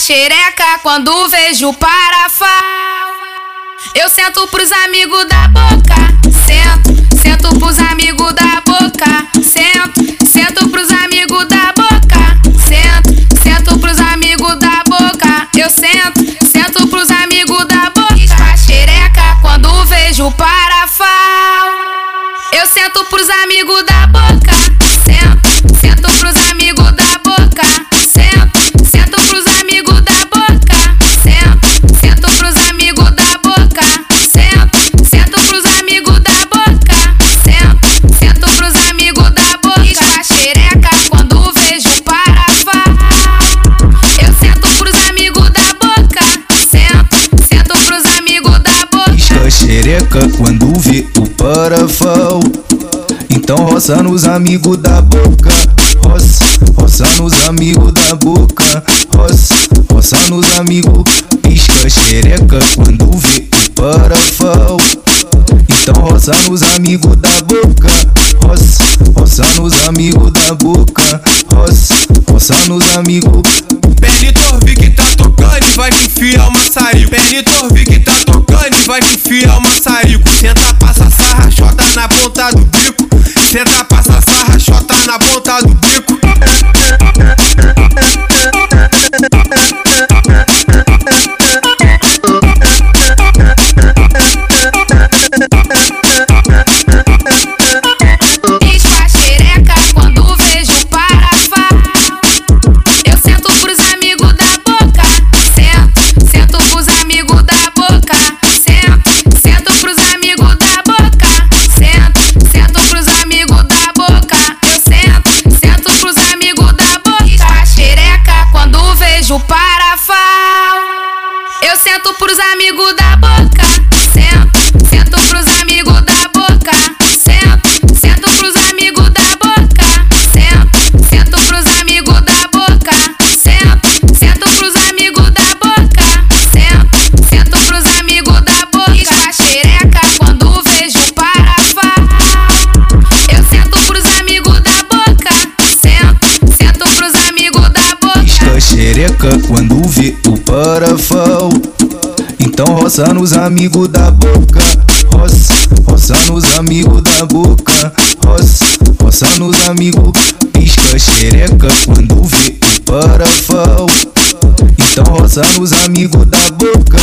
xereca quando vejo parafal. Eu sento pros amigos da boca, sento, sento pros amigos da boca, sento, sento pros amigos da boca, sento, sento pros amigos da boca, eu sento, sento pros amigos da boca. Xereca quando vejo parafal. Eu sento pros amigos da boca, A xereca quando vê o parafal. Então roça nos amigos da boca. Roça, roça nos amigos da boca. Roça, roça nos amigos. Pisca xereca quando vê o parafal. Então roça nos amigos da boca. Roça, roça nos amigos da boca. Roça, roça nos amigos. PNTOR que tá tocando e vai enfiar o maçarico. PNTOR que tá vai te enfiar o maçarico. Senta, passa quando vejo parafal. Eu sento pros amigos da boca, o parafal. Então roça nos amigos da boca. Roça, roça nos amigos da boca. Roça, roça nos amigos. Pisca xereca quando vê o parafal. Então roça nos amigos da boca.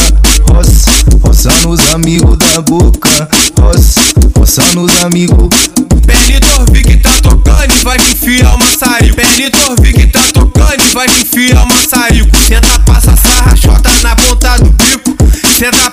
Roça, roça nos amigos da boca. Roça, roça nos amigos. PNTOR que tá tocando e vai te enfiar o maçarico. PNTOR que tá tocando vai enfiar o maçarico. Senta, passa sarra, chota na ponta do bico. Senta,